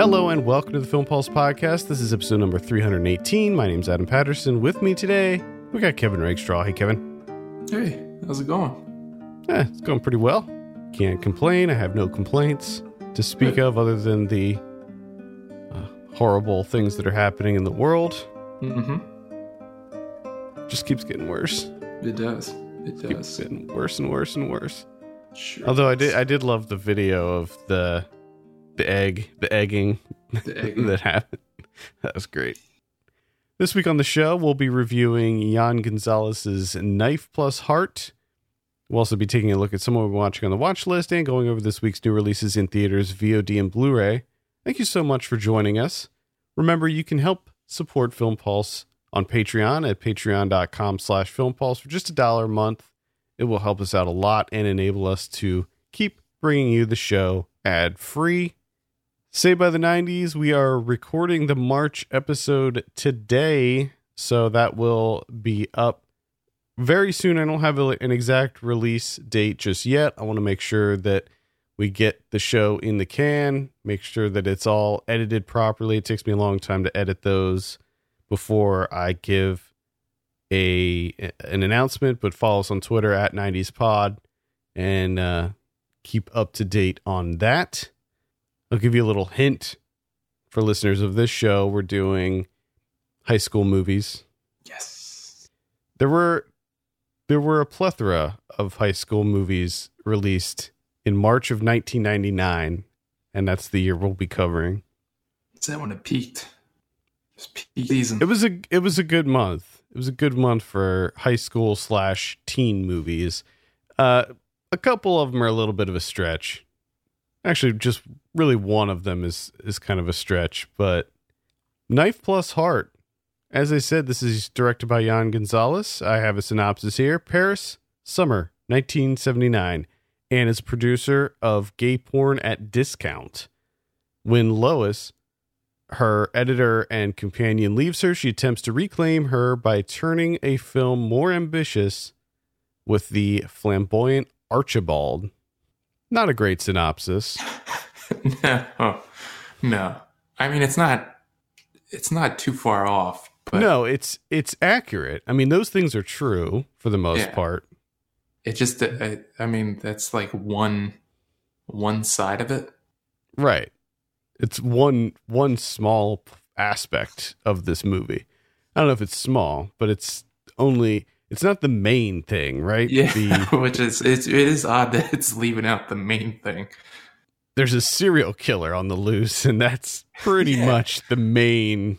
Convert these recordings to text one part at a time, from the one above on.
Hello and welcome to the Film Pulse podcast. This is episode number 318. My name's Adam Patterson. With me today, we got Kevin Rakestraw. Hey, Kevin. Hey, how's it going? Eh, it's going pretty well. Can't complain. I have no complaints to speak Good. of other than the uh, horrible things that are happening in the world. Mm-hmm. Just keeps getting worse. It does. It Keeps does. getting worse and worse and worse. Sure. Although I did, I did love the video of the the egg, the egging The egg. that happened. That was great. This week on the show, we'll be reviewing Yann Gonzalez's Knife Plus Heart. We'll also be taking a look at some of what we're watching on the watch list and going over this week's new releases in theaters, VOD, and Blu ray. Thank you so much for joining us. Remember, you can help support Film Pulse on Patreon at patreon.com slash Film Pulse for just a dollar a month. It will help us out a lot and enable us to keep bringing you the show ad free. Say by the 90s, we are recording the March episode today, so that will be up very soon. I don't have an exact release date just yet. I want to make sure that we get the show in the can, make sure that it's all edited properly. It takes me a long time to edit those before I give a an announcement, but follow us on Twitter at 90s pod and uh, keep up to date on that. I'll give you a little hint for listeners of this show. We're doing high school movies. yes. There were there were a plethora of high school movies released in March of 1999, and that's the year we'll be covering. Is that when it peaked? It peak season. It was a it was a good month. It was a good month for high school slash teen movies. Uh, a couple of them are a little bit of a stretch. Actually, just really one of them is is kind of a stretch. But Knife Plus Heart, as I said, this is directed by Yann Gonzalez. I have a synopsis here: Paris, summer 1979, Anne is producer of Gay Porn at Discount. When Lois, her editor and companion leaves her, she attempts to reclaim her by turning a film more ambitious with the flamboyant Archibald. Not a great synopsis. no. No. I mean, it's not. It's not too far off. But no, it's it's accurate. I mean, those things are true for the most Yeah. part. It just. I, I mean, that's like one. One side of it. Right. It's one one small aspect of this movie. I don't know if it's small, but it's only it's not the main thing, right? Yeah. The, Which is it's, it is odd that it's leaving out the main thing. There's a serial killer on the loose, and that's pretty Yeah. much the main.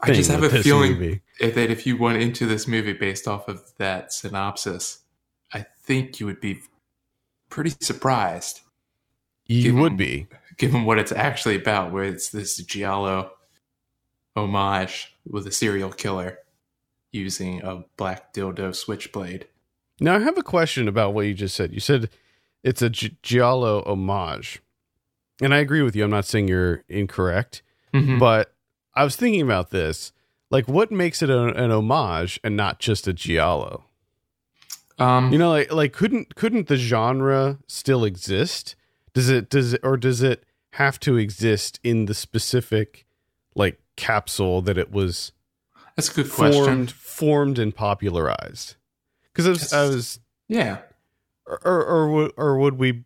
I just have a feeling movie. that if you went into this movie based off of that synopsis, I think you would be pretty surprised you given- would be. given what it's actually about, where it's this Giallo homage with a serial killer using a black dildo switchblade. Now, I have a question about what you just said. You said it's a Gi- Giallo homage, and I agree with you. I'm not saying you're incorrect. Mhm. but I was thinking about this. Like, what makes it a, an homage and not just a giallo? Um, You know, like like couldn't couldn't the genre still exist? Does it does it or does it have to exist in the specific like capsule that it was that's a good question. formed formed and popularized? Because I was, I was Yeah, or or or would, or would we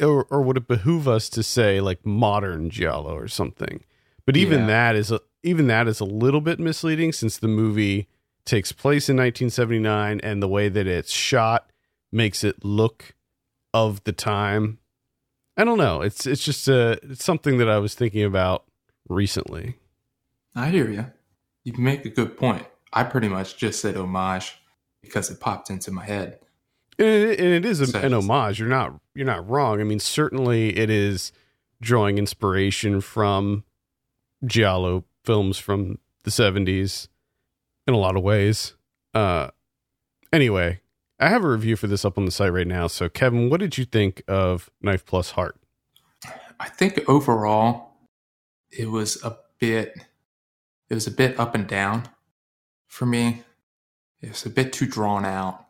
or or would it behoove us to say like modern giallo or something but even Yeah. that is a, even that is a little bit misleading since the movie takes place in 1979 and the way that it's shot makes it look of the time i don't know it's it's just uh it's something that i was thinking about recently I hear you. You make a good point. I pretty much just said homage because it popped into my head. And it, and it is a, an homage. You're not you're not wrong. I mean certainly it is drawing inspiration from giallo films from the 70s in a lot of ways. Uh anyway i have a review for this up on the site right now. So kevin what did you think of knife plus heart? I think overall, it was a bit, it was a bit up and down for me. It was a bit too drawn out.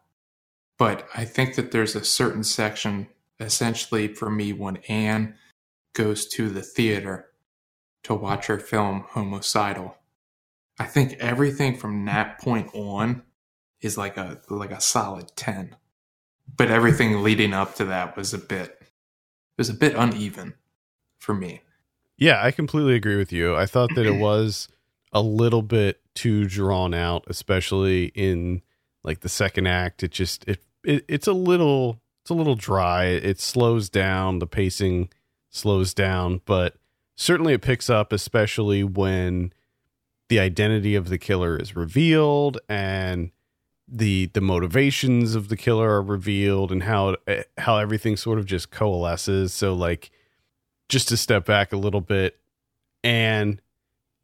But I think that there's a certain section, essentially for me, when Anne goes to the theater to watch her film Homicidal. I think everything from that point on is like a like a solid 10. But everything leading up to that was a bit it was a bit uneven for me. Yeah, I completely agree with you. I thought that it was a little bit too drawn out, especially in like the second act. It just it, it it's a little it's a little dry. It slows down, the pacing slows down, but certainly it picks up especially when the identity of the killer is revealed and the the motivations of the killer are revealed and how how everything sort of just coalesces so like just to step back a little bit and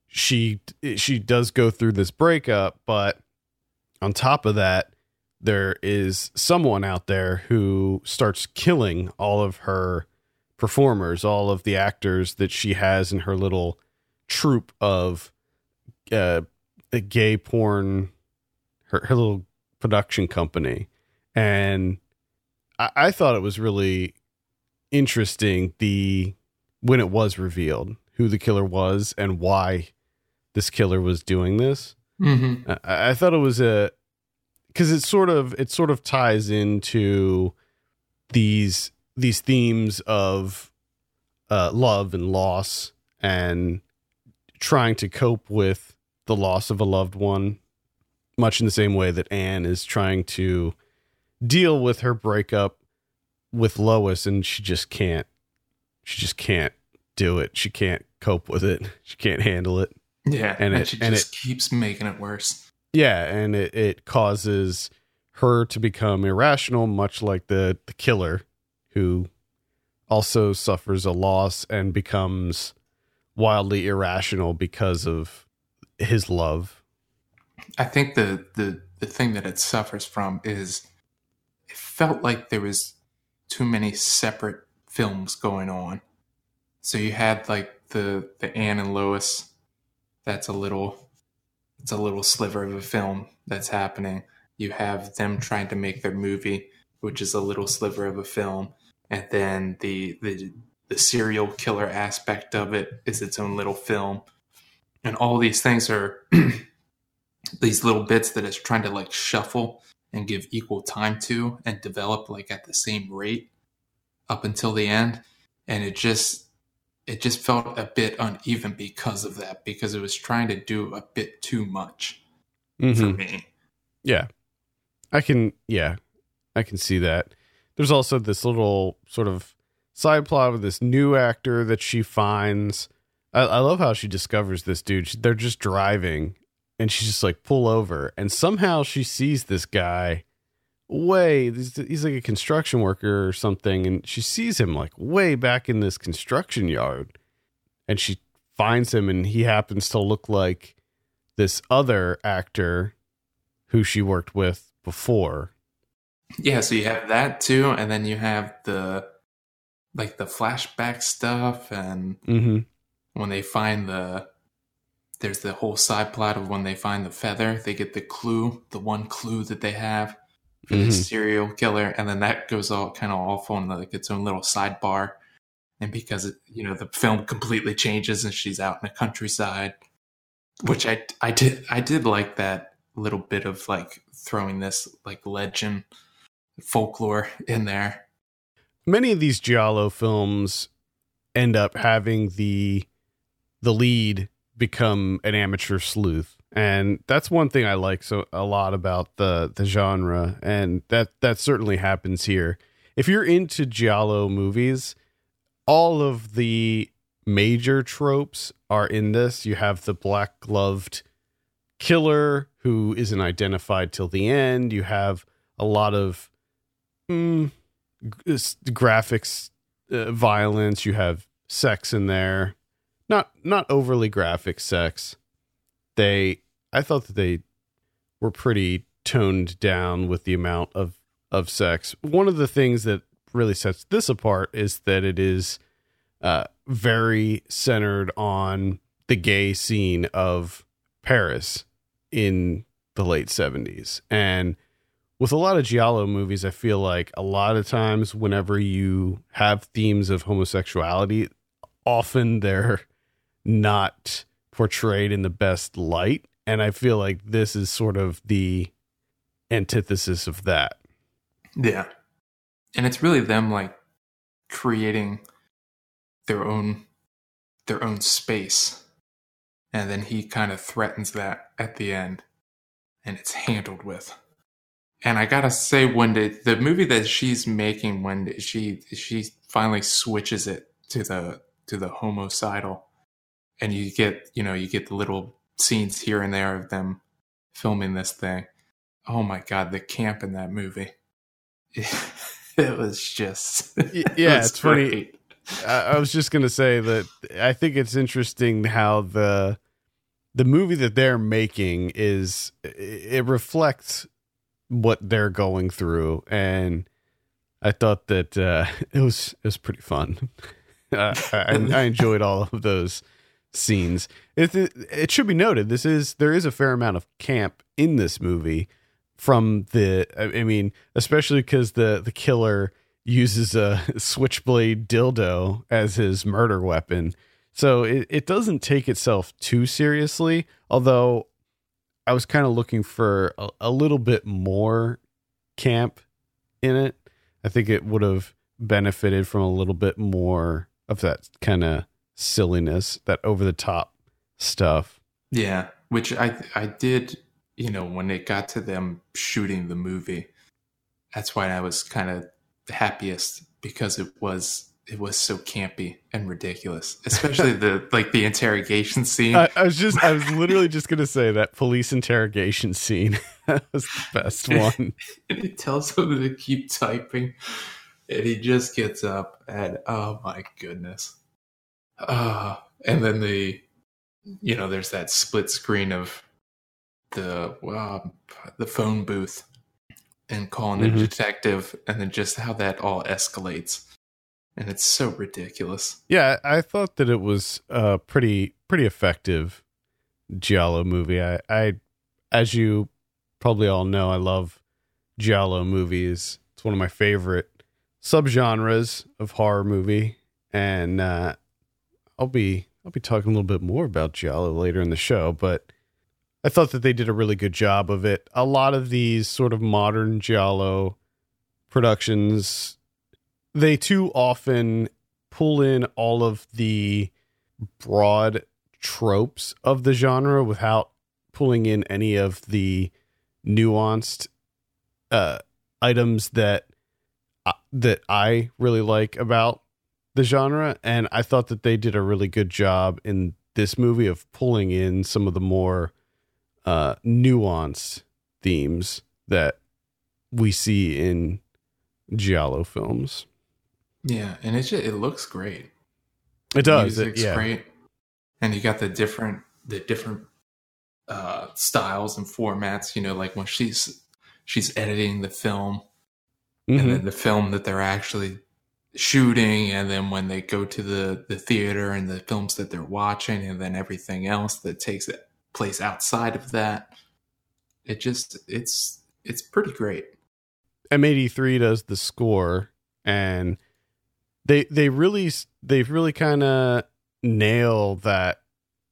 she she does go through this breakup but on top of that there is someone out there who starts killing all of her performers all of the actors that she has in her little troupe of uh gay porn her, her little production company. And I, I thought it was really interesting the when it was revealed who the killer was and why this killer was doing this. Mm-hmm. I, I thought it was a because it sort of it sort of ties into these these themes of uh, love and loss and trying to cope with the loss of a loved one much in the same way that Anne is trying to deal with her breakup with Lois and she just can't she just can't do it. She can't cope with it. She can't handle it. Yeah, and, it- and just it- keeps making it worse. Yeah, and it, it causes her to become irrational, much like the, the killer who also suffers a loss and becomes wildly irrational because of his love. I think the the the thing that it suffers from is it felt like there was too many separate films going on. So you had like the the Anne and Lois. That's a little it's a little sliver of a film that's happening. You have them trying to make their movie, which is a little sliver of a film, and then the the the serial killer aspect of it is its own little film. And all these things are these little bits that it's trying to like shuffle and give equal time to and develop like at the same rate up until the end and it just it just felt a bit uneven because of that because it was trying to do a bit too much for Mhm. me Yeah. I can yeah. I can see that. There's also this little sort of side plot with this new actor that she finds. I, I love how she discovers this dude. She- They're just driving and she's just like pull over and somehow she sees this guy way he's, he's like a construction worker or something and she sees him like way back in this construction yard and she finds him and he happens to look like this other actor who she worked with before. yeah so you have that too and then you have the like the flashback stuff and Mm-hmm. when they find the there's the whole side plot of when they find the feather they get the clue the one clue that they have for Mhm. the serial killer and then that goes all kind of off on like its own little sidebar and because it, you know the film completely changes and she's out in the countryside which i i did i did like that little bit of like throwing this like legend folklore in there Many of these giallo films end up having the the lead become an amateur sleuth. And that's one thing I like so a lot about the the genre and that that certainly happens here. If you're into giallo movies, all of the major tropes are in this. You have the black gloved killer who isn't identified till the end. You have a lot of mm, graphics, uh, violence. You have sex in there, not not overly graphic sex. They, I thought that they were pretty toned down with the amount of of sex. One of the things that really sets this apart is that it is uh, very centered on the gay scene of Paris in the late 70s. And with a lot of Giallo movies, I feel like a lot of times whenever you have themes of homosexuality, often they're not portrayed in the best light. And I feel like this is sort of the antithesis of that. Yeah. And it's really them like creating their own their own space. And then he kind of threatens that at the end. And it's handled with. And I gotta say, when the, the movie that she's making, when she she finally switches it to the to the homicidal, and you get you know you get the little scenes here and there of them filming this thing. Oh my god, the camp in that movie! It, was just yeah, it it's great. funny. I was just gonna say that I think it's interesting how the the movie that they're making is it reflects what they're going through and I thought that uh, it was it was pretty fun. Uh, I, I, enjoyed all of those scenes. It, it, should be noted this is there is a fair amount of camp in this movie from the I mean especially because the the killer uses a switchblade dildo as his murder weapon. So it, it doesn't take itself too seriously, although I was kind of looking for a, a little bit more camp in it. I think it would have benefited from a little bit more of that kind of silliness, that over the top stuff. Yeah, which I I did, you know, when it got to them shooting the movie, that's why I was kind of happiest because it was it was so campy and ridiculous, especially the like the interrogation scene. I, I, was just I was literally just gonna say that police interrogation scene that was the best one. and he tells him to keep typing, and he just gets up and oh my goodness, uh, and then the you know there's that split screen of the uh, the phone booth and calling mm-hmm. the detective, and then just how that all escalates and it's so ridiculous. Yeah, I thought that it was a pretty pretty effective giallo movie. I, I as you probably all know, I love giallo movies. It's one of my favorite subgenres of horror movie, and uh, I'll be I'll be talking a little bit more about giallo later in the show, but. I thought that they did a really good job of it. A lot of these sort of modern giallo productions they too often pull in all of the broad tropes of the genre without pulling in any of the nuanced uh, items that uh, that I really like about the genre and I thought that they did a really good job in this movie of pulling in some of the more uh, nuanced themes that we see in giallo films. Yeah, and it just, it looks great. It does. Music's it, yeah. great, and you got the different the different uh, styles and formats. You know, like when she's she's editing the film, mm-hmm. and then the film that they're actually shooting, and then when they go to the the theater and the films that they're watching, and then everything else that takes place outside of that. It just it's it's pretty great. M83 does the score and they they really they've really kind of nail that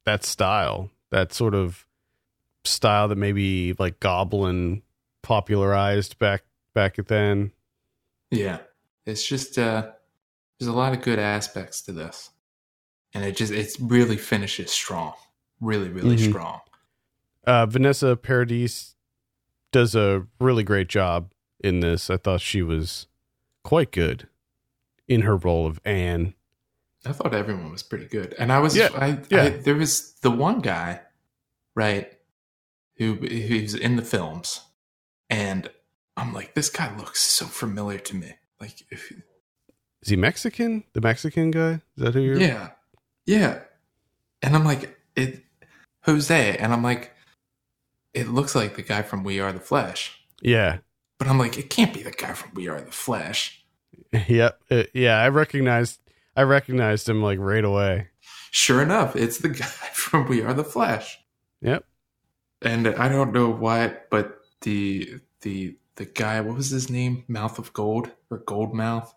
that style that sort of style that maybe like goblin popularized back back then yeah it's just uh there's a lot of good aspects to this and it just it really finishes strong really really mm-hmm. strong uh vanessa paradis does a really great job in this i thought she was quite good in her role of Anne. I thought everyone was pretty good, and I was yeah, I, yeah. I, there was the one guy, right, who who's in the films, and I'm like, this guy looks so familiar to me. Like, if is he Mexican? The Mexican guy? Is that who you're? Yeah, yeah. And I'm like, it who's Jose, and I'm like, it looks like the guy from We Are the Flesh. Yeah, but I'm like, it can't be the guy from We Are the Flesh. Yep. Uh, yeah, I recognized I recognized him like right away. Sure enough, it's the guy from We Are the Flesh. Yep. And I don't know what, but the the the guy, what was his name? Mouth of Gold or Gold Mouth,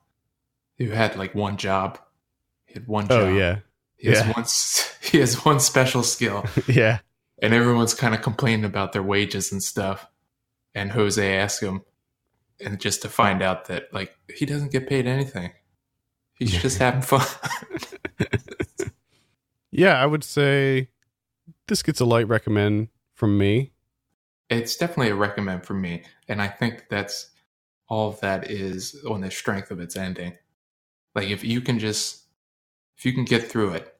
who had like one job. He had one oh, job. Oh yeah. He yeah. has one. he has one special skill, yeah. and everyone's kind of complaining about their wages and stuff. And Jose asks him, and just to find out that like he doesn't get paid anything. He's just having fun. Yeah, I would say this gets a light recommend from me. It's definitely a recommend for me, and I think that's all of that is on the strength of its ending. Like if you can just if you can get through it,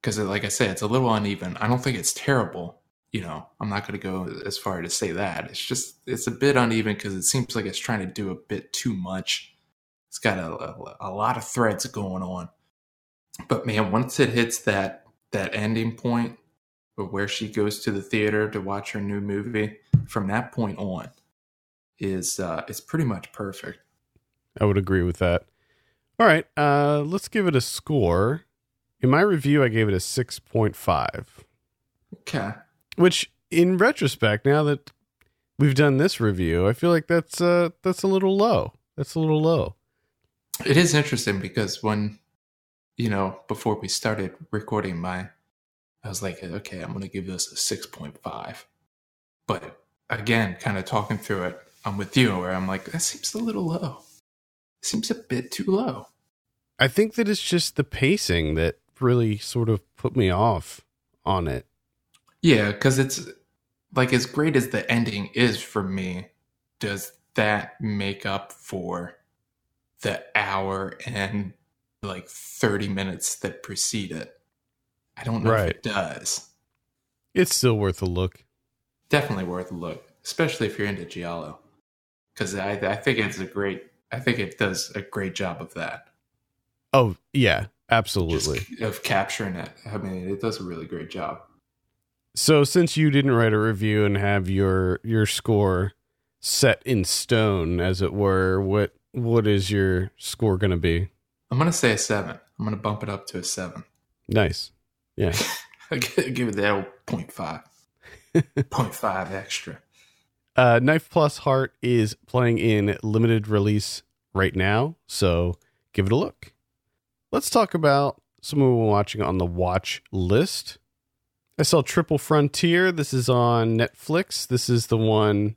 because like I said, it's a little uneven. I don't think it's terrible. You know, I'm not going to go as far to say that. It's just it's a bit uneven because it seems like it's trying to do a bit too much. It's got a, a, a lot of threads going on. But man, once it hits that that ending point where she goes to the theater to watch her new movie, from that point on, is uh, it's pretty much perfect. I would agree with that. All right, uh, let's give it a score. In my review, I gave it a 6.5, Okay. which in retrospect, now that we've done this review, I feel like that's uh that's a little low. That's a little low. It is interesting because when, you know, before we started recording my, I was like, okay, I'm going to give this a 6.5. But again, kind of talking through it, I'm with you where I'm like, that seems a little low. Seems a bit too low. I think that it's just the pacing that really sort of put me off on it. Yeah, because it's like as great as the ending is for me, does that make up for the hour and like 30 minutes that precede it? I don't know Right. if it does. It's still worth a look. Definitely worth a look, especially if you're into Giallo. Because I, I think it's a great, I think it does a great job of that. Oh, yeah, Just absolutely. of capturing it. I mean, it does a really great job. So since you didn't write a review and have your your score set in stone as it were, what what is your score going to be? I'm going to say a seven. I'm going to bump it up to a seven. Nice. Yeah. Give it that old 0.5. 0.5 extra. Uh Knife Plus Heart is playing in limited release right now, so give it a look. Let's talk about some we're watching on the watch list. I saw Triple Frontier. This is on Netflix. This is the one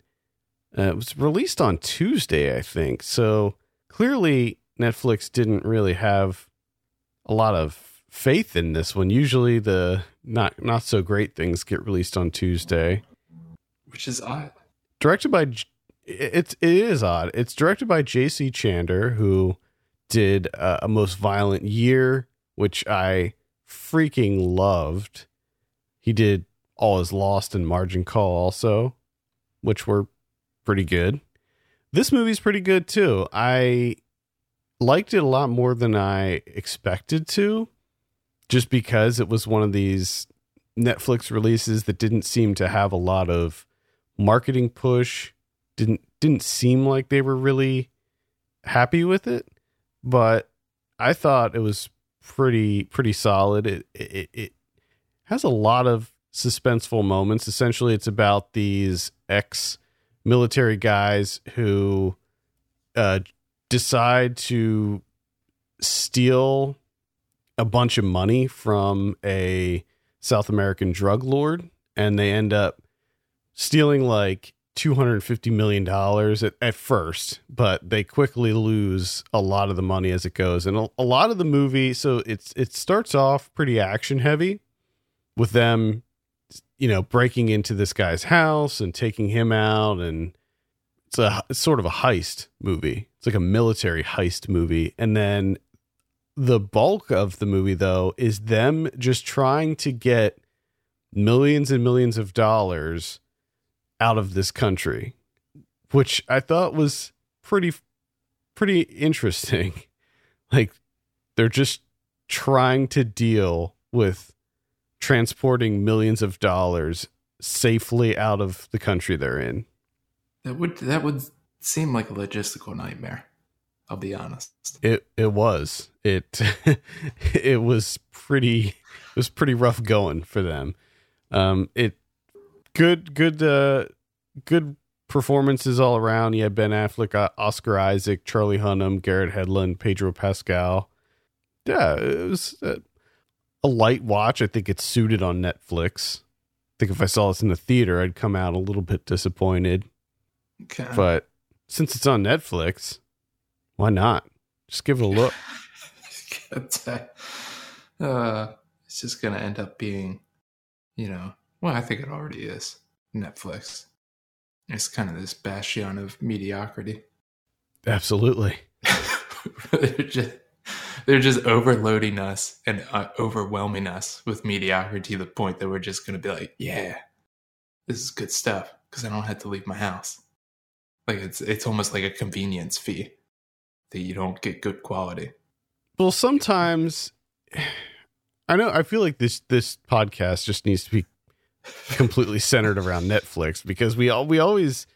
uh, it was released on Tuesday, I think. So clearly Netflix didn't really have a lot of faith in this one. Usually the not not so great things get released on Tuesday Which is odd. directed by it's it is odd. It's directed by J.C. Chandor, who did uh, a most violent year, which I freaking loved. He did All Is Lost and Margin Call also, which were pretty good. This movie's pretty good too. I liked it a lot more than I expected to, just because it was one of these Netflix releases that didn't seem to have a lot of marketing push didn't didn't seem like they were really happy with it but i thought it was pretty pretty solid. It it, it has a lot of suspenseful moments. Essentially it's about these ex military guys who uh decide to steal a bunch of money from a south american drug lord and they end up stealing like 250 million dollars at, at first but they quickly lose a lot of the money as it goes. And a, a lot of the movie so it's it starts off pretty action heavy with them you know breaking into this guy's house and taking him out and it's a it's sort of a heist movie. It's like a military heist movie. And then the bulk of the movie though is them just trying to get millions and millions of dollars out of this country, which I thought was pretty pretty interesting. Like they're just trying to deal with transporting millions of dollars safely out of the country they're in. That would that would seem like a logistical nightmare. I'll be honest. It it was. It it was pretty it was pretty rough going for them. Um it good good uh good performances all around. You had Ben Affleck, uh, Oscar Isaac, Charlie Hunnam, Garrett Hedlund, Pedro Pascal. Yeah, it was uh, a light watch. I think it's suited on Netflix. I think if I saw this in the theater, I'd come out a little bit disappointed. Okay. But since it's on Netflix, why not? Just give it a look. uh, it's just gonna end up being, you know, well, I think it already is Netflix. It's kind of this bastion of mediocrity. Absolutely. they're just they're just overloading us and uh, overwhelming us with mediocrity to the point that we're just going to be like, yeah, this is good stuff because I don't have to leave my house. Like it's it's almost like a convenience fee that you don't get good quality. Well, sometimes I know I feel like this this podcast just needs to be completely centered around Netflix because we all we always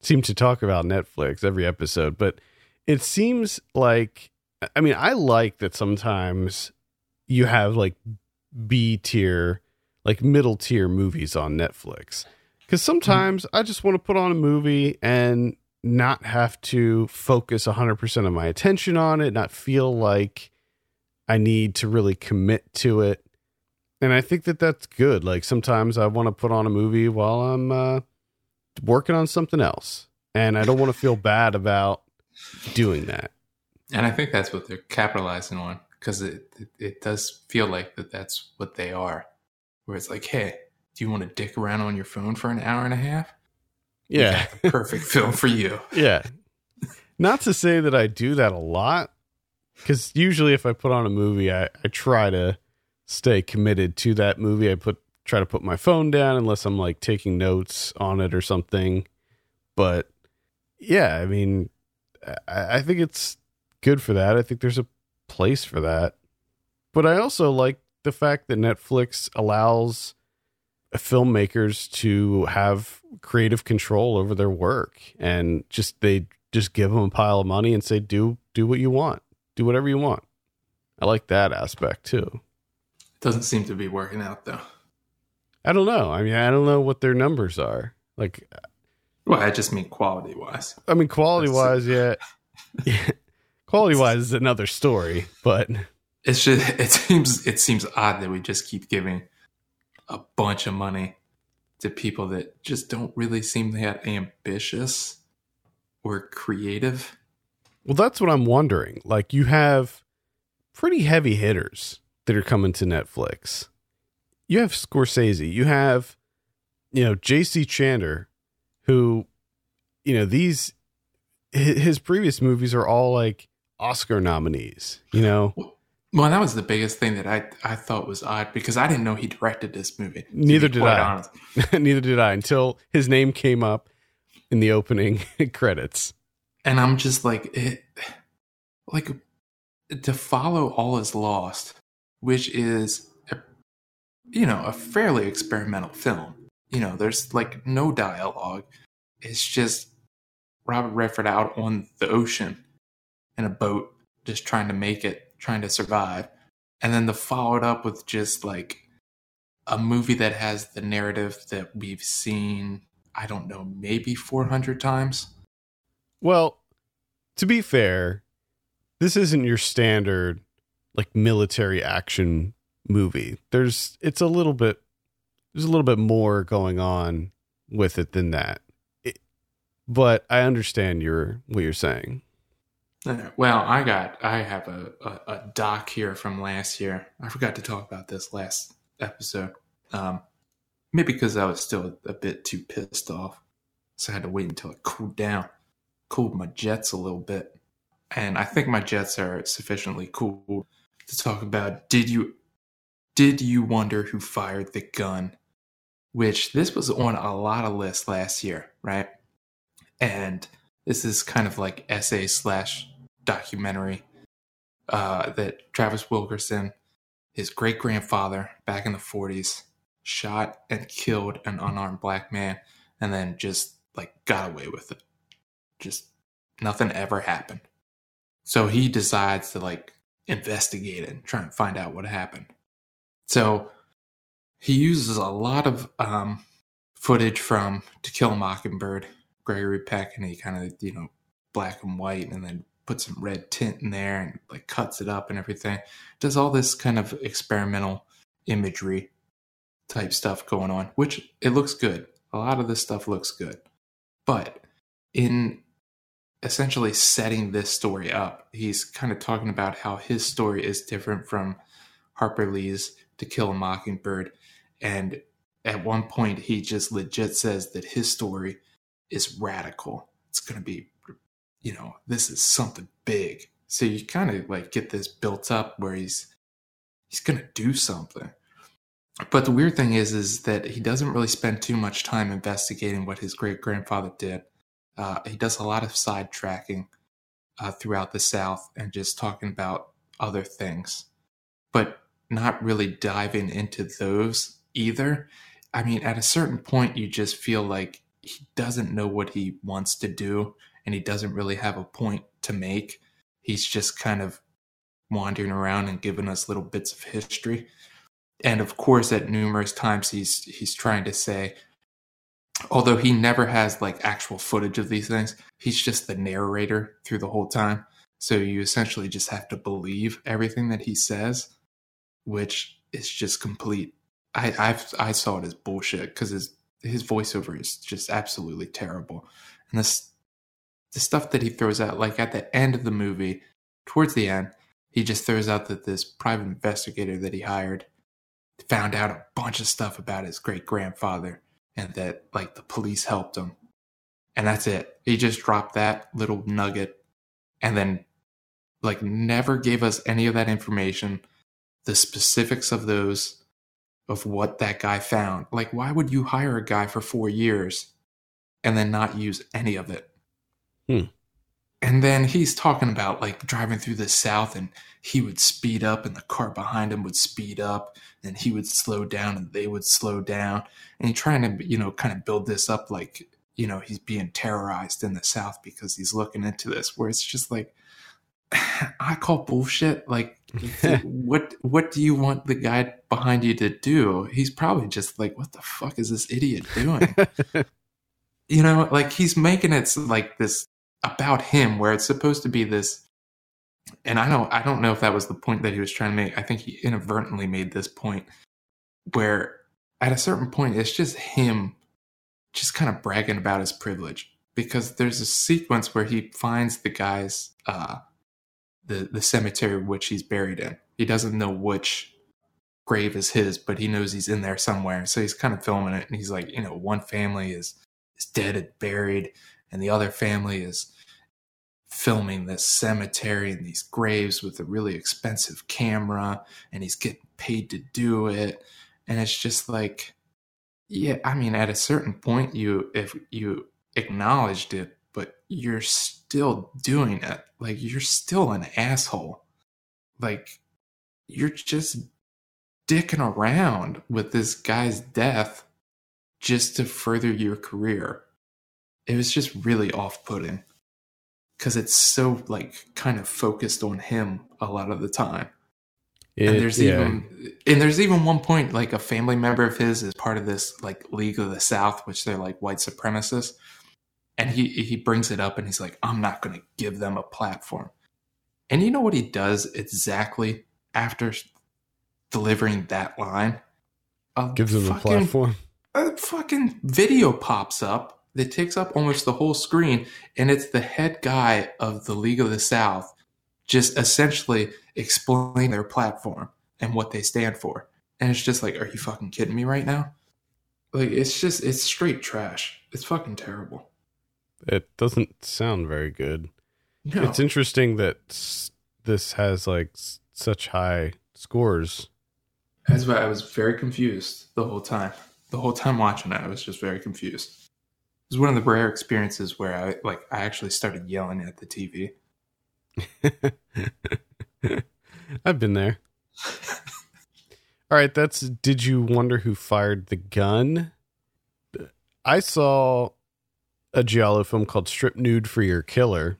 seem to talk about Netflix every episode, but it seems like I mean, I like that sometimes you have like B tier, like middle tier movies on Netflix. Because sometimes. I just want to put on a movie and not have to focus 100% of my attention on it, not feel like I need to really commit to it. And I think that that's good. Like sometimes I want to put on a movie while I'm uh, working on something else. And I don't want to feel bad about doing that. And I think that's what they're capitalizing on because it, it, it does feel like that that's what they are. Where it's like, hey, do you want to dick around on your phone for an hour and a half? Yeah, perfect film for you. Yeah. Not to say that I do that a lot, because usually if I put on a movie, I, I try to stay committed to that movie. I put try to put my phone down unless I'm like taking notes on it or something. But yeah, I mean, I, I think it's good for that. I think there's a place for that. But I also like the fact that Netflix allows filmmakers to have creative control over their work and just they just give them a pile of money and say do do what you want. Do whatever you want. I like that aspect too. It doesn't seem to be working out though. I don't know. I mean, I don't know what their numbers are. Like uh, well, I just mean quality wise. I mean, quality wise, yeah. yeah. Quality wise is another story, but it's just it seems it seems odd that we just keep giving a bunch of money to people that just don't really seem that ambitious or creative. Well, that's what I'm wondering. Like you have pretty heavy hitters that are coming to Netflix. You have Scorsese, you have you know JC Chandor who you know these his previous movies are all like Oscar nominees, you know. Well, that was the biggest thing that I I thought was odd because I didn't know he directed this movie. Neither did I. Neither did I until his name came up in the opening credits. And I'm just like it like to follow all is lost, which is a, you know, a fairly experimental film. You know, there's like no dialogue. It's just Robert Redford out on the ocean in a boat, just trying to make it, trying to survive. And then the followed up with just like a movie that has the narrative that we've seen, I don't know, maybe 400 times. Well, to be fair, this isn't your standard like military action movie. There's it's a little bit there's a little bit more going on with it than that. It, but I understand your what you're saying. Well, I got I have a, a, a, doc here from last year. I forgot to talk about this last episode. Um, maybe because I was still a bit too pissed off, so I had to wait until it cooled down, cooled my jets a little bit, and I think my jets are sufficiently cool to talk about. Did you did you wonder who fired the gun? Which this was on a lot of lists last year, right? And this is kind of like essay slash documentary uh, that Travis Wilkerson, his great grandfather back in the 40s, shot and killed an unarmed black man and then just like got away with it. Just nothing ever happened. So he decides to like investigate it and try and find out what happened. So he uses a lot of um, footage from To Kill a Mockingbird, Gregory Peck, and he kind of, you know, black and white and then puts some red tint in there and like cuts it up and everything. Does all this kind of experimental imagery type stuff going on, which it looks good. A lot of this stuff looks good. But in essentially setting this story up, he's kind of talking about how his story is different from Harper Lee's To Kill a Mockingbird. And at one point, he just legit says that his story is radical. It's going to be, you know, this is something big. So you kind of like get this built up where he's he's going to do something. But the weird thing is, is that he doesn't really spend too much time investigating what his great grandfather did. Uh, he does a lot of sidetracking uh, throughout the South and just talking about other things, but not really diving into those either. I mean, at a certain point, you just feel like he doesn't know what he wants to do and he doesn't really have a point to make. He's just kind of wandering around and giving us little bits of history. And of course, at numerous times, he's he's trying to say, although he never has like actual footage of these things, he's just the narrator through the whole time. So you essentially just have to believe everything that he says, which is just complete. I I've, I saw it as bullshit because his his voiceover is just absolutely terrible, and this the stuff that he throws out, like at the end of the movie, towards the end, he just throws out that this private investigator that he hired found out a bunch of stuff about his great grandfather and that like the police helped him. And that's it. He just dropped that little nugget and then like never gave us any of that information, the specifics of those of what that guy found. Like why would you hire a guy for 4 years and then not use any of it? Hmm. And then he's talking about like driving through the South and he would speed up and the car behind him would speed up and he would slow down and they would slow down. And he's trying to, you know, kind of build this up like, you know, he's being terrorized in the South because he's looking into this, where it's just like, I call bullshit. Like, what what do you want the guy behind you to do? He's probably just like, what the fuck is this idiot doing? you know, like he's making it like this about him, where it's supposed to be this and I don't I don't know if that was the point that he was trying to make. I think he inadvertently made this point where at a certain point it's just him just kind of bragging about his privilege because there's a sequence where he finds the guy's uh the the cemetery which he's buried in. He doesn't know which grave is his, but he knows he's in there somewhere. So he's kind of filming it and he's like, you know, one family is is dead and buried and the other family is filming this cemetery and these graves with a really expensive camera and he's getting paid to do it. And it's just like yeah i mean at a certain point you if you acknowledged it but you're still doing it. Like you're still an asshole. Like you're just dicking around with this guy's death just to further your career it was just really off-putting because it's so like kind of focused on him a lot of the time. It, and there's yeah. even and there's even one point like a family member of his is part of this like League of the South, which they're like white supremacists. And he he brings it up and he's like, I'm not gonna give them a platform. And you know what he does exactly after delivering that line? A Gives him a platform. A fucking video pops up that takes up almost the whole screen, and it's the head guy of the League of the South just essentially explain their platform and what they stand for. And it's just like, are you fucking kidding me right now? Like, it's just, it's straight trash. It's fucking terrible. It doesn't sound very good. No. It's interesting that this has like such high scores. That's why I was very confused the whole time. The whole time watching it, I was just very confused was one of the rare experiences where I like I actually started yelling at the TV. I've been there. All right, that's did you wonder who fired the gun? I saw a giallo film called Strip Nude for Your Killer.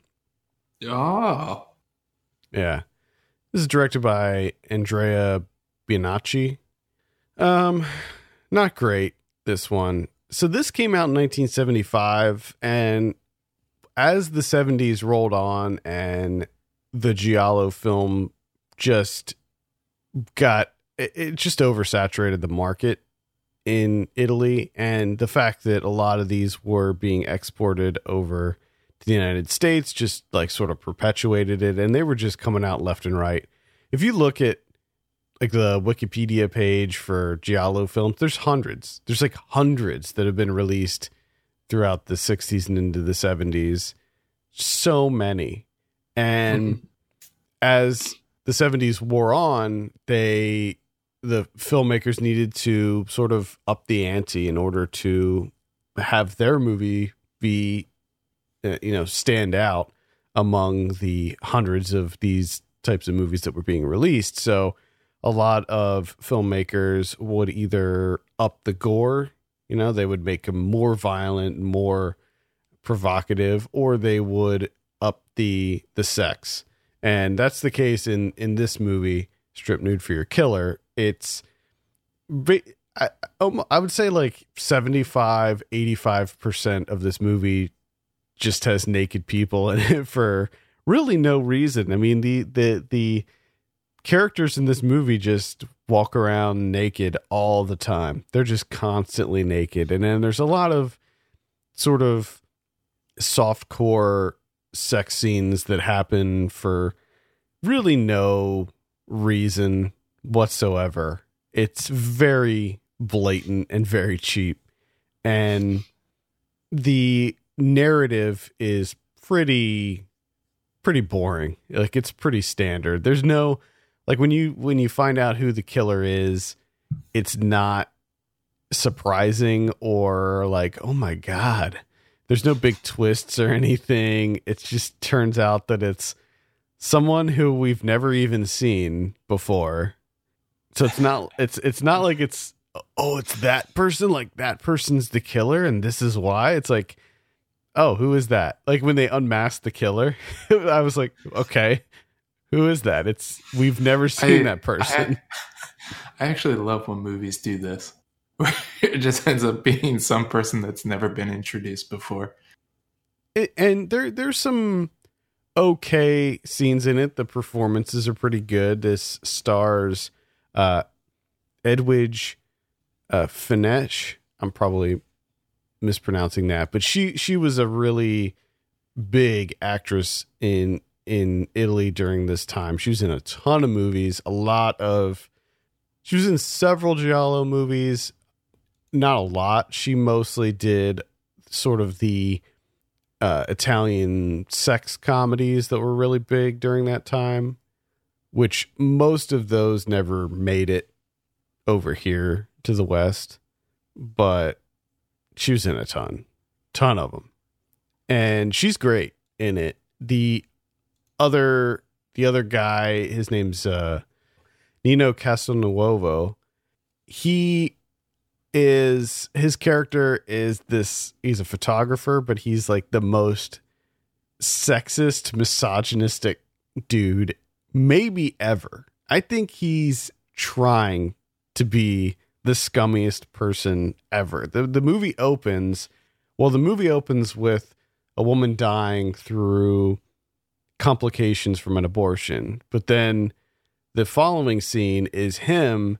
Oh. Yeah. This is directed by Andrea Bianchi. Um not great this one so this came out in 1975 and as the 70s rolled on and the giallo film just got it, just oversaturated the market in Italy and the fact that a lot of these were being exported over to the United States just like sort of perpetuated it and they were just coming out left and right. If you look at like the Wikipedia page for Giallo films, there's hundreds. There's like hundreds that have been released throughout the 60s and into the 70s. So many. And as the 70s wore on, they the filmmakers needed to sort of up the ante in order to have their movie be uh, you know stand out among the hundreds of these types of movies that were being released. So a lot of filmmakers would either up the gore, you know, they would make them more violent, more provocative, or they would up the the sex. And that's the case in in this movie, Strip Nude for Your Killer. It's I, um, I would say like 75 85% of this movie just has naked people in it for really no reason. I mean, the the the characters in this movie just walk around naked all the time. They're just constantly naked. And then there's a lot of sort of soft core sex scenes that happen for really no reason whatsoever. It's very blatant and very cheap. And the narrative is pretty pretty boring. Like it's pretty standard. There's no like when you when you find out who the killer is, it's not surprising or like, "Oh my god." There's no big twists or anything. It just turns out that it's someone who we've never even seen before. So it's not it's it's not like it's oh, it's that person, like that person's the killer and this is why. It's like oh, who is that? Like when they unmasked the killer, I was like, okay, who is that? It's we've never seen I, that person. I, I, actually love when movies do this. it just ends up being some person that's never been introduced before. It, and there there's some okay scenes in it. The performances are pretty good. This stars uh Edwidge uh Fenech. I'm probably mispronouncing that, but she she was a really big actress in in Italy during this time. She was in a ton of movies, a lot of she was in several giallo movies, not a lot. She mostly did sort of the uh, Italian sex comedies that were really big during that time, which most of those never made it over here to the West. But she was in a ton, ton of them, and she's great in it. The other, the other guy, his name's uh, Nino Castelnuovo. He is his character is this. He's a photographer, but he's like the most sexist, misogynistic dude maybe ever. I think he's trying to be the scummiest person ever. The the movie opens well the movie opens with a woman dying through complications from an abortion. But then the following scene is him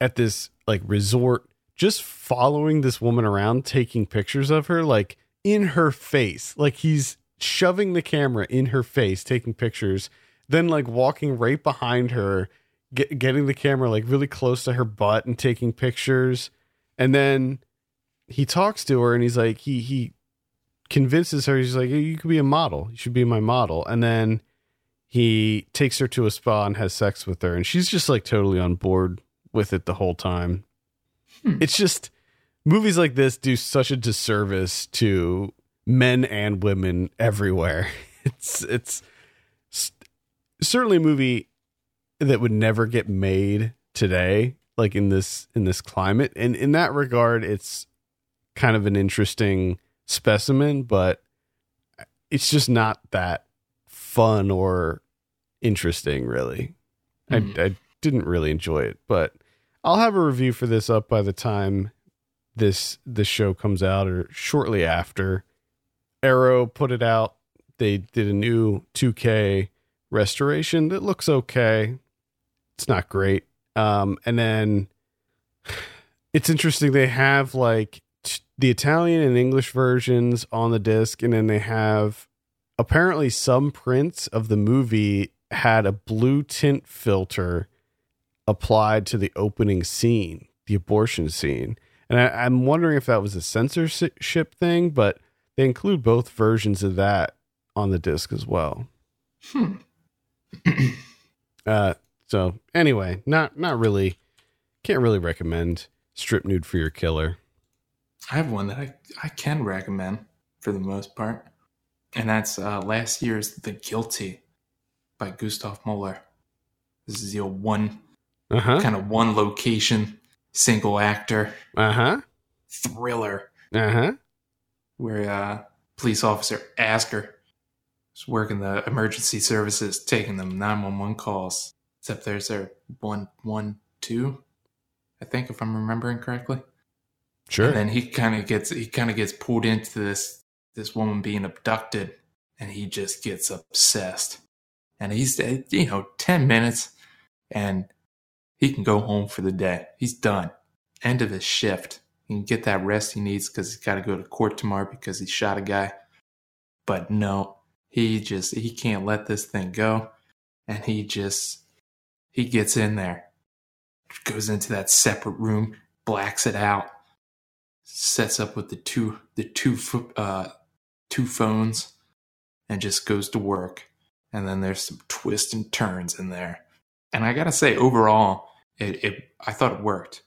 at this like resort just following this woman around taking pictures of her like in her face. Like he's shoving the camera in her face taking pictures then like walking right behind her get, getting the camera like really close to her butt and taking pictures. And then he talks to her and he's like, he, he convinces her, he's like, you could be a model. You should be my model. And then he takes her to a spa and has sex with her. And she's just like totally on board with it the whole time. Hmm. It's just movies like this do such a disservice to men and women everywhere. It's, it's certainly a movie that would never get made today like in this in this climate and in that regard it's kind of an interesting specimen but it's just not that fun or interesting really mm. I, I didn't really enjoy it but i'll have a review for this up by the time this this show comes out or shortly after Arrow put it out. They did a new 2K restoration that looks okay. It's not great. Um, and then it's interesting. They have like the Italian and English versions on the disc, and then they have apparently some prints of the movie had a blue tint filter applied to the opening scene, the abortion scene. And I, I'm wondering if that was a censorship thing, but they include both versions of that on the disc as well. Hmm. Uh, so anyway, not not really, can't really recommend strip nude for your killer. I have one that I, I can recommend for the most part, and that's uh, last year's The Guilty by Gustav Moeller. This is your one Uh huh. kind of one location, single actor Uh huh. thriller Uh huh. where uh, police officer Asger is working the emergency services, taking them 911 calls. Except there's a 112, I think, if I'm remembering correctly. Sure. And then he kind of gets he kind of gets pulled into this this woman being abducted, and he just gets obsessed. And he's uh, you know ten minutes, and he can go home for the day. He's done. End of his shift. He can get that rest he needs because he's got to go to court tomorrow because he shot a guy. But no, he just he can't let this thing go, and he just he gets in there, goes into that separate room, blacks it out sets up with the two the two uh two phones and just goes to work. And then there's some twists and turns in there. And i gotta say overall it, it i thought it worked.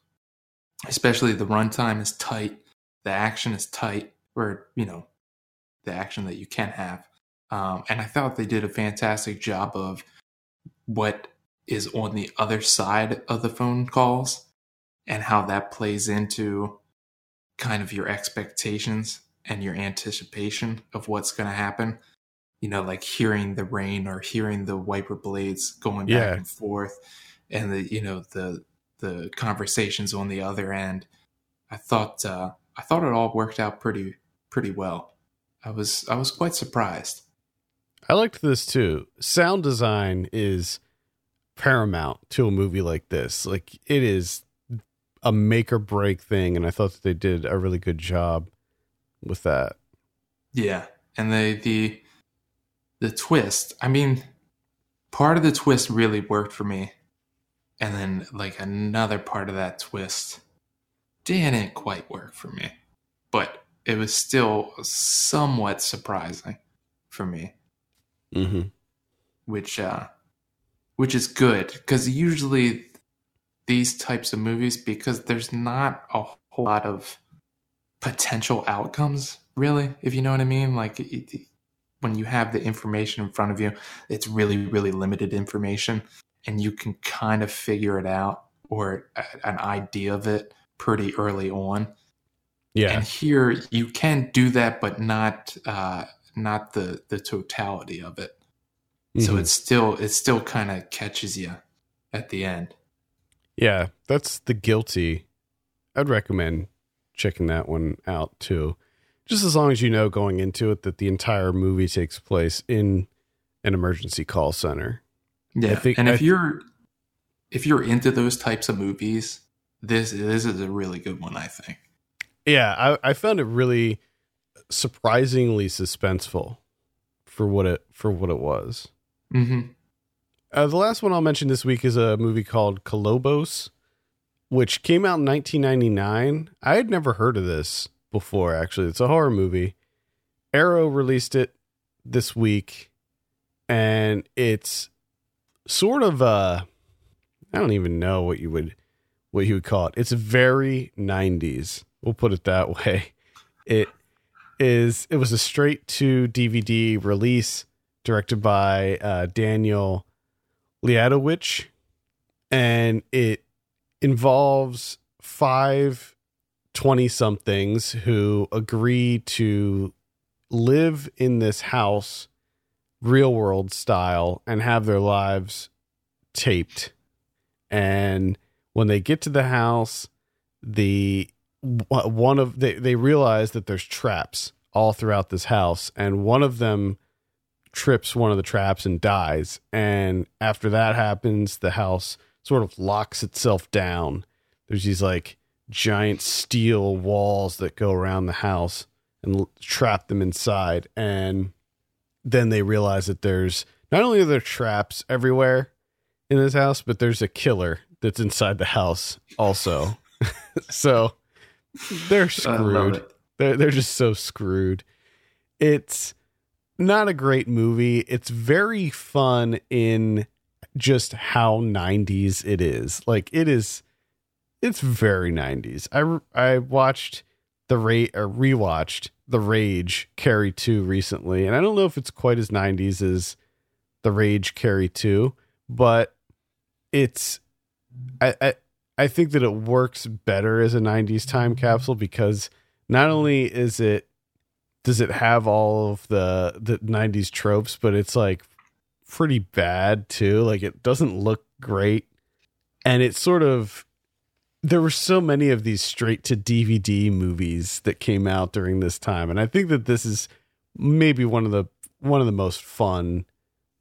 Especially the runtime is tight. The action is tight or you know the action that you can have. Um, and i thought they did a fantastic job of what is on the other side of the phone calls and how that plays into kind of your expectations and your anticipation of what's going to happen. You know, like hearing the rain or hearing the wiper blades going Yeah. back and forth, and the you know the the conversations on the other end. I thought uh, I thought it all worked out pretty pretty well. I was I was quite surprised. I liked this too. Sound design is paramount to a movie like this. Like it is a make or break thing, and I thought that they did a really good job with that. Yeah, and the the the twist. I mean, part of the twist really worked for me, and then like another part of that twist didn't quite work for me, but it was still somewhat surprising for me, Mm-hmm. which uh, which is good because usually these types of movies because there's not a whole lot of potential outcomes really if you know what i mean like it, it- when you have the information in front of you it's really really limited information and you can kind of figure it out or a- an idea of it pretty early on Yeah. and here you can do that but not uh not the the totality of it so Mhm. it's still it still kind of catches you at the end Yeah, that's the guilty. I'd recommend checking that one out too. Just as long as you know going into it that the entire movie takes place in an emergency call center. Yeah, think- and if th- you're if you're into those types of movies, this this is a really good one, I think. Yeah, I, I found it really surprisingly suspenseful for what it for what it was. Mm-hmm. Uh, the last one I'll mention this week is a movie called Kolobos, which came out in 1999. I had never heard of this before, actually. It's a horror movie. Arrow released it this week, and it's sort of uh I don't even know what you would what you would call it. It's very 90s. We'll put it that way. It is it was a straight to DVD release directed by uh, Daniel Liatowitsch, and it involves five 20 somethings who agree to live in this house real world style and have their lives taped. And when they get to the house the one of they, they realize that there's traps all throughout this house, and one of them trips one of the traps and dies. And after that happens, the house sort of locks itself down. There's these like giant steel walls that go around the house and trap them inside. And then they realize that there's not only are there traps everywhere in this house, but there's a killer that's inside the house also. so they're screwed. They're they're just so screwed. It's not a great movie. It's very fun in just how 90s it is. Like it is it's very 90s. I I watched the rate or rewatched The Rage Carrie 2 recently, and I don't know if it's quite as 90s as The Rage Carrie 2, but it's I, I I think that it works better as a 90s time capsule because not only is it does it have all of the the 90s tropes but it's like pretty bad too. Like it doesn't look great. And it's sort of there were so many of these straight to DVD movies that came out during this time. And I think that this is maybe one of the one of the most fun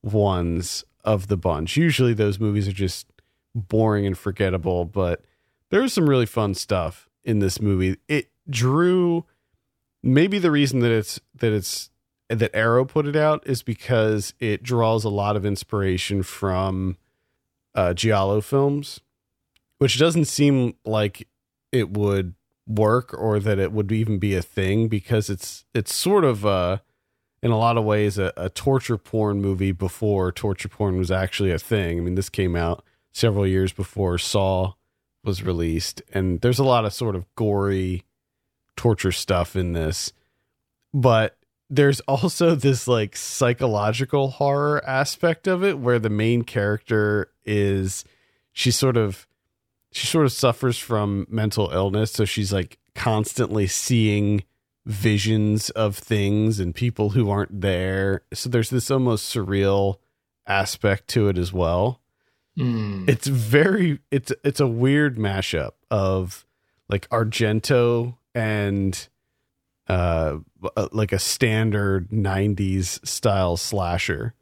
ones of the bunch. Usually those movies are just boring and forgettable but there's some really fun stuff in this movie. It drew maybe the reason that it's that it's that Arrow put it out is because it draws a lot of inspiration from uh Giallo films, which doesn't seem like it would work or that it would even be a thing because it's it's sort of uh in a lot of ways a, a torture porn movie before torture porn was actually a thing. I mean, this came out several years before Saw was released, and there's a lot of sort of gory torture stuff in this but there's also this like psychological horror aspect of it where the main character is she sort of she sort of suffers from mental illness so she's like constantly seeing visions of things and people who aren't there so there's this almost surreal aspect to it as well Mm. it's very it's it's a weird mashup of like Argento and uh like a standard 90s style slasher.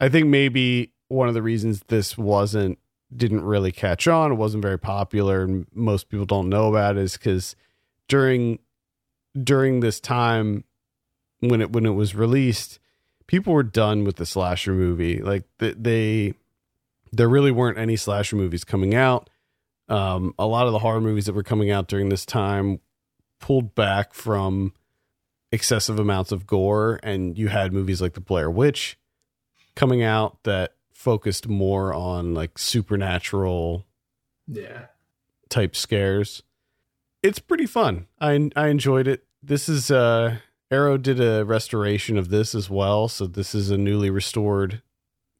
I think maybe one of the reasons this wasn't didn't really catch on, it wasn't very popular and most people don't know about it is cuz during during this time when it when it was released, people were done with the slasher movie. Like th- they there really weren't any slasher movies coming out. Um, a lot of the horror movies that were coming out during this time pulled back from excessive amounts of gore, and you had movies like The Blair Witch coming out that focused more on like supernatural Yeah. type scares. It's pretty fun. I I enjoyed it. This is uh Arrow did a restoration of this as well, so this is a newly restored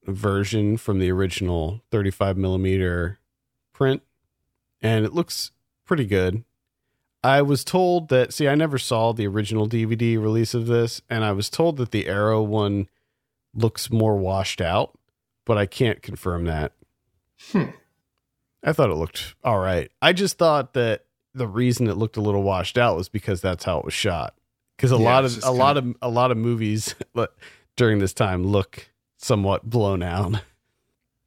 version from the original 35 millimeter print, and it looks pretty good. I was told that see, I never saw the original DVD release of this, and I was told that the Arrow one looks more washed out, but I can't confirm that. Hmm. I thought it looked all right. I just thought that the reason it looked a little washed out was because that's how it was shot. Because a Yeah, lot of a lot of a lot of movies during this time look somewhat blown out.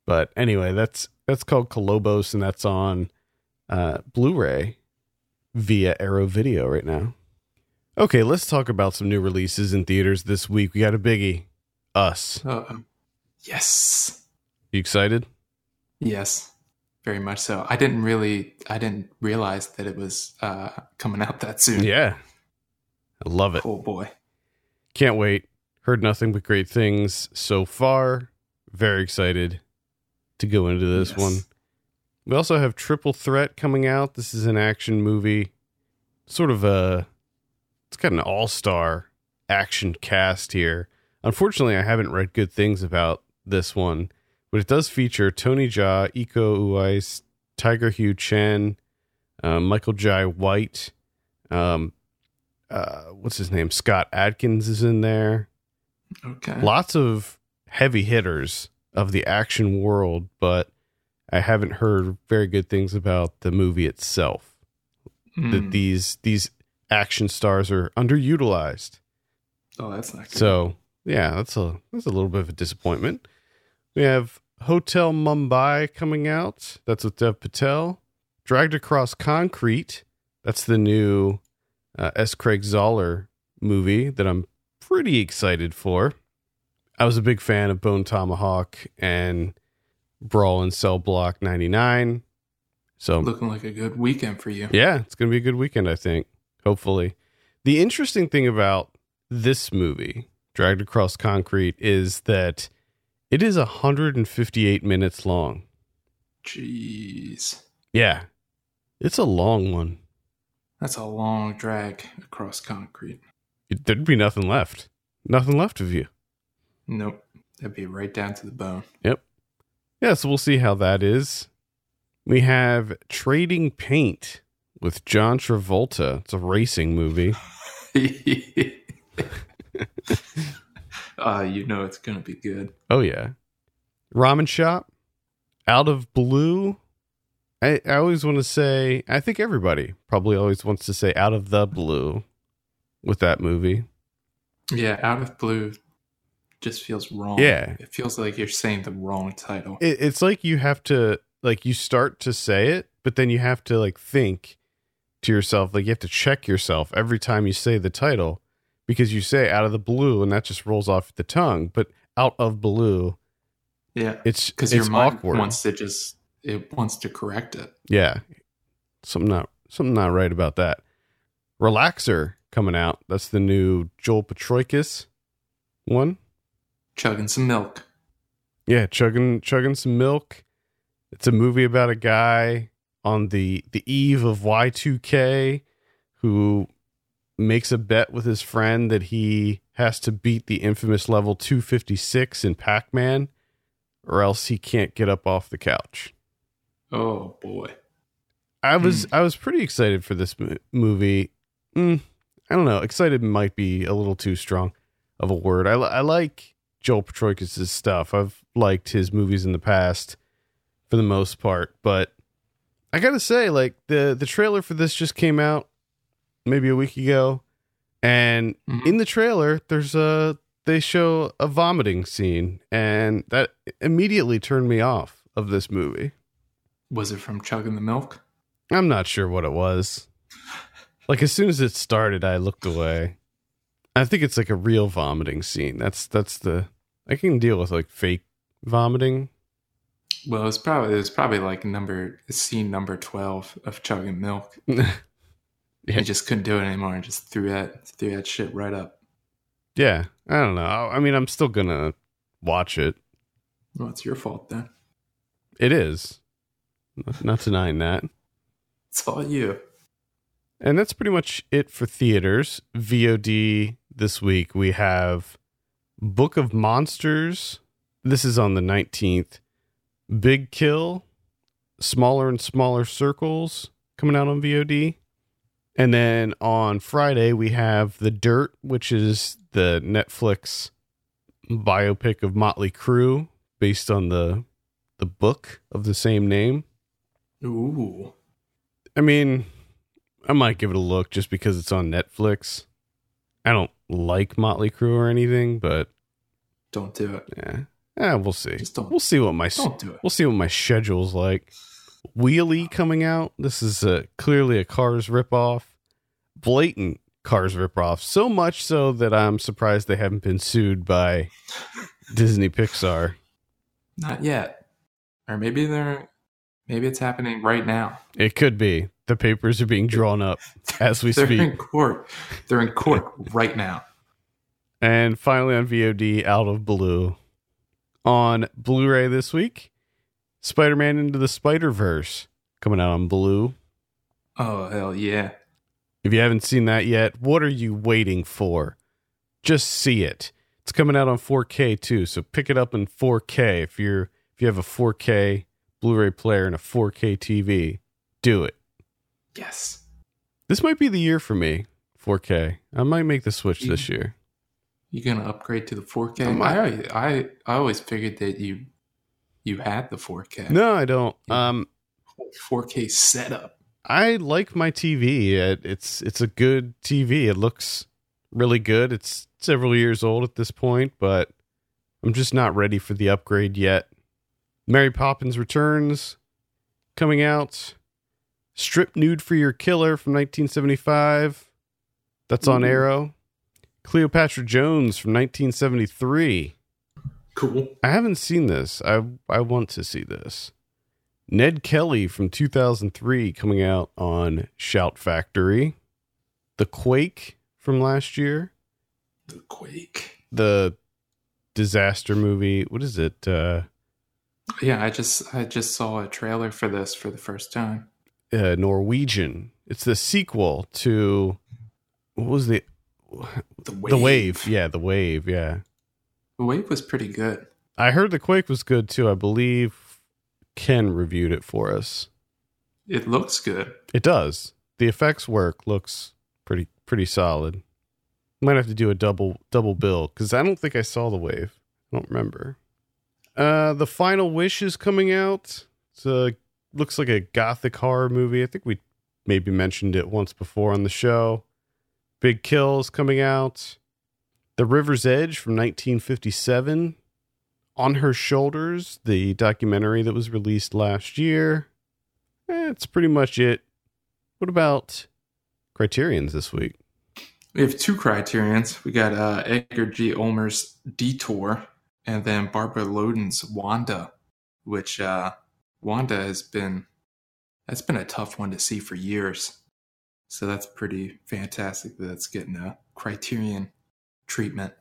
But anyway, that's that's called Kolobos, and that's on uh, Blu-ray via Arrow Video right now. Okay, let's talk about some new releases in theaters this week. We got a biggie, Us. Uh, yes. You excited? Yes. Very much so. I didn't really I didn't realize that it was uh coming out that soon. Yeah, I love it. Oh boy. Can't wait. Heard nothing but great things so far. Very excited to go into this Yes. one. We also have Triple Threat coming out. This is an action movie. Sort of a it's got an all-star action cast here. Unfortunately, I haven't read good things about this one, but it does feature Tony Jaa, Iko Uwais, Tiger Hu Chen, uh, Michael Jai White, um, uh, what's his name? Scott Adkins is in there. Okay. Lots of heavy hitters of the action world, but I haven't heard very good things about the movie itself. That Mm. these these action stars are underutilized. Oh, that's not good. So yeah, that's a that's a little bit of a disappointment. We have Hotel Mumbai coming out. That's with Dev Patel. Dragged Across Concrete. That's the new uh, S. Craig Zahler movie that I'm pretty excited for. I was a big fan of Bone Tomahawk and Brawl in Cell Block 99. So looking like a good weekend for you. yeah, it's going to be a good weekend, I think. Hopefully. The interesting thing about this movie, Dragged Across Concrete, is that it is 158 minutes long. Jeez. Yeah. It's a long one. That's a long drag across concrete. It, there'd be nothing left. Nothing left of you. Nope. That'd be right down to the bone. Yeah, so we'll see how that is. We have Trading Paint with John Travolta. It's a racing movie. uh, you know it's gonna be good. Oh yeah. Ramen shop. Out of blue. I, I always want to say I think everybody probably always wants to say out of the blue with that movie. Yeah, out of blue just feels wrong. Yeah. It feels like you're saying the wrong title. It, it's like you have to like you start to say it, but then you have to like think to yourself, like you have to check yourself every time you say the title because you say out of the blue and that just rolls off the tongue. But out of blue, yeah. it's Because your mind awkward. wants to just it wants to correct it. Yeah. Something not something not right about that. Relaxer coming out. That's the new Joel Potrykus one. Chugging some milk. Yeah, chugging chugging some milk. It's a movie about a guy on the the eve of Y2K who makes a bet with his friend that he has to beat the infamous level 256 in Pac-Man or else he can't get up off the couch. Oh boy. I was I was pretty excited for this movie. Mm, I don't know. Excited might be a little too strong of a word. I, I like Joel Potrykus' stuff. I've liked his movies in the past for the most part, but I gotta say, like the the trailer for this just came out maybe a week ago, and Mhm. in the trailer there's a they show a vomiting scene, and that immediately turned me off of this movie. Was it from chugging the milk? I'm not sure what it was. Like as soon as it started, I looked away. I think it's like a real vomiting scene. That's that's the I can deal with like fake vomiting. Well, it's probably it's probably like number scene number twelve of chugging milk. Yeah. He just couldn't do it anymore and just threw that threw that shit right up. yeah, I don't know. I mean, I'm still gonna watch it. Well, it's your fault then. It is not, not denying that. It's all you. And that's pretty much it for theaters. VOD this week we have Book of Monsters. This is on the 19th. Big Kill, Smaller and Smaller Circles coming out on VOD. And then on Friday we have The Dirt, which is the Netflix biopic of Motley Crue based on the the book of the same name. Ooh. I mean, I might give it a look just because it's on Netflix. I don't like Motley Crue or anything, but Don't do it. yeah, yeah, we'll see. Just don't We'll see what my don't do it. we'll see what my schedule's like. Wheelie coming out. This is a, clearly a Cars ripoff, blatant Cars ripoff. So much so that I'm surprised they haven't been sued by Disney Pixar. Not yet. Or maybe they're maybe it's happening right now. It could be. The papers are being drawn up as we They're speak. in court. They're in court right now. And finally on VOD, Out of Blue. On Blu ray this week, Spider Man Into the Spider Verse coming out on Blue. Oh hell yeah. If you haven't seen that yet, what are you waiting for? Just see it. It's coming out on 4K too, so pick it up in 4K if you're if you have a 4K Blu-ray player and a 4K TV. Do it. Yes. This might be the year for me. 4K. I might make the switch this year. You gonna upgrade to the 4K? I'm- I, always- I I always figured that you you had the 4K. No, I don't. Yeah. Um 4K setup. I like my TV. It, it's it's a good TV. It looks really good. It's several years old at this point, but I'm just not ready for the upgrade yet. Mary Poppins Returns coming out. Strip Nude for Your Killer from 1975. That's on Ooh. Arrow. Cleopatra Jones from 1973. Cool. I haven't seen this. I I want to see this. Ned Kelly from 2003 coming out on Shout Factory. The Quake from last year. The Quake. The disaster movie. What is it? Uh, Yeah, I just I just saw a trailer for this for the first time. Uh, Norwegian. It's the sequel to what was the The Wave. the Wave? Yeah, the Wave. Yeah, The Wave was pretty good. I heard the Quake was good too. I believe Ken reviewed it for us. It looks good. It does. The effects work looks pretty pretty solid. Might have to do a double double bill because I don't think I saw the wave. I don't remember. Uh, the Final Wish is coming out. It's a looks like a gothic horror movie. I think we maybe mentioned it once before on the show. Big Kills coming out. The River's Edge from 1957. On Her Shoulders, the documentary that was released last year. Eh, That's pretty much it. What about criterions this week? We have two criterions. We got uh, Edgar G. Ulmer's Detour, and then Barbara Loden's Wanda, which uh, Wanda has been that's been a tough one to see for years. So that's pretty fantastic that it's getting a criterion treatment.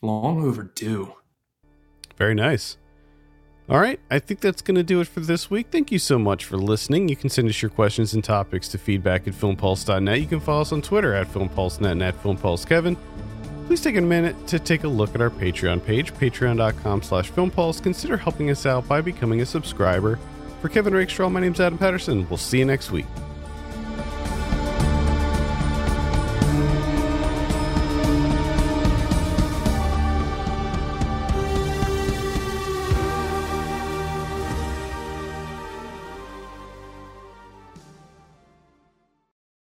Long overdue. Very nice. All right, I think that's going to do it for this week. Thank you so much for listening. You can send us your questions and topics to feedback at filmpulse.net. You can follow us on Twitter at filmpulse.net and at filmpulsekevin. Please take a minute to take a look at our Patreon page, patreon.com slash filmpulse. Consider helping us out by becoming a subscriber. For Kevin Rakestraw, my name's Adam Patterson. We'll see you next week.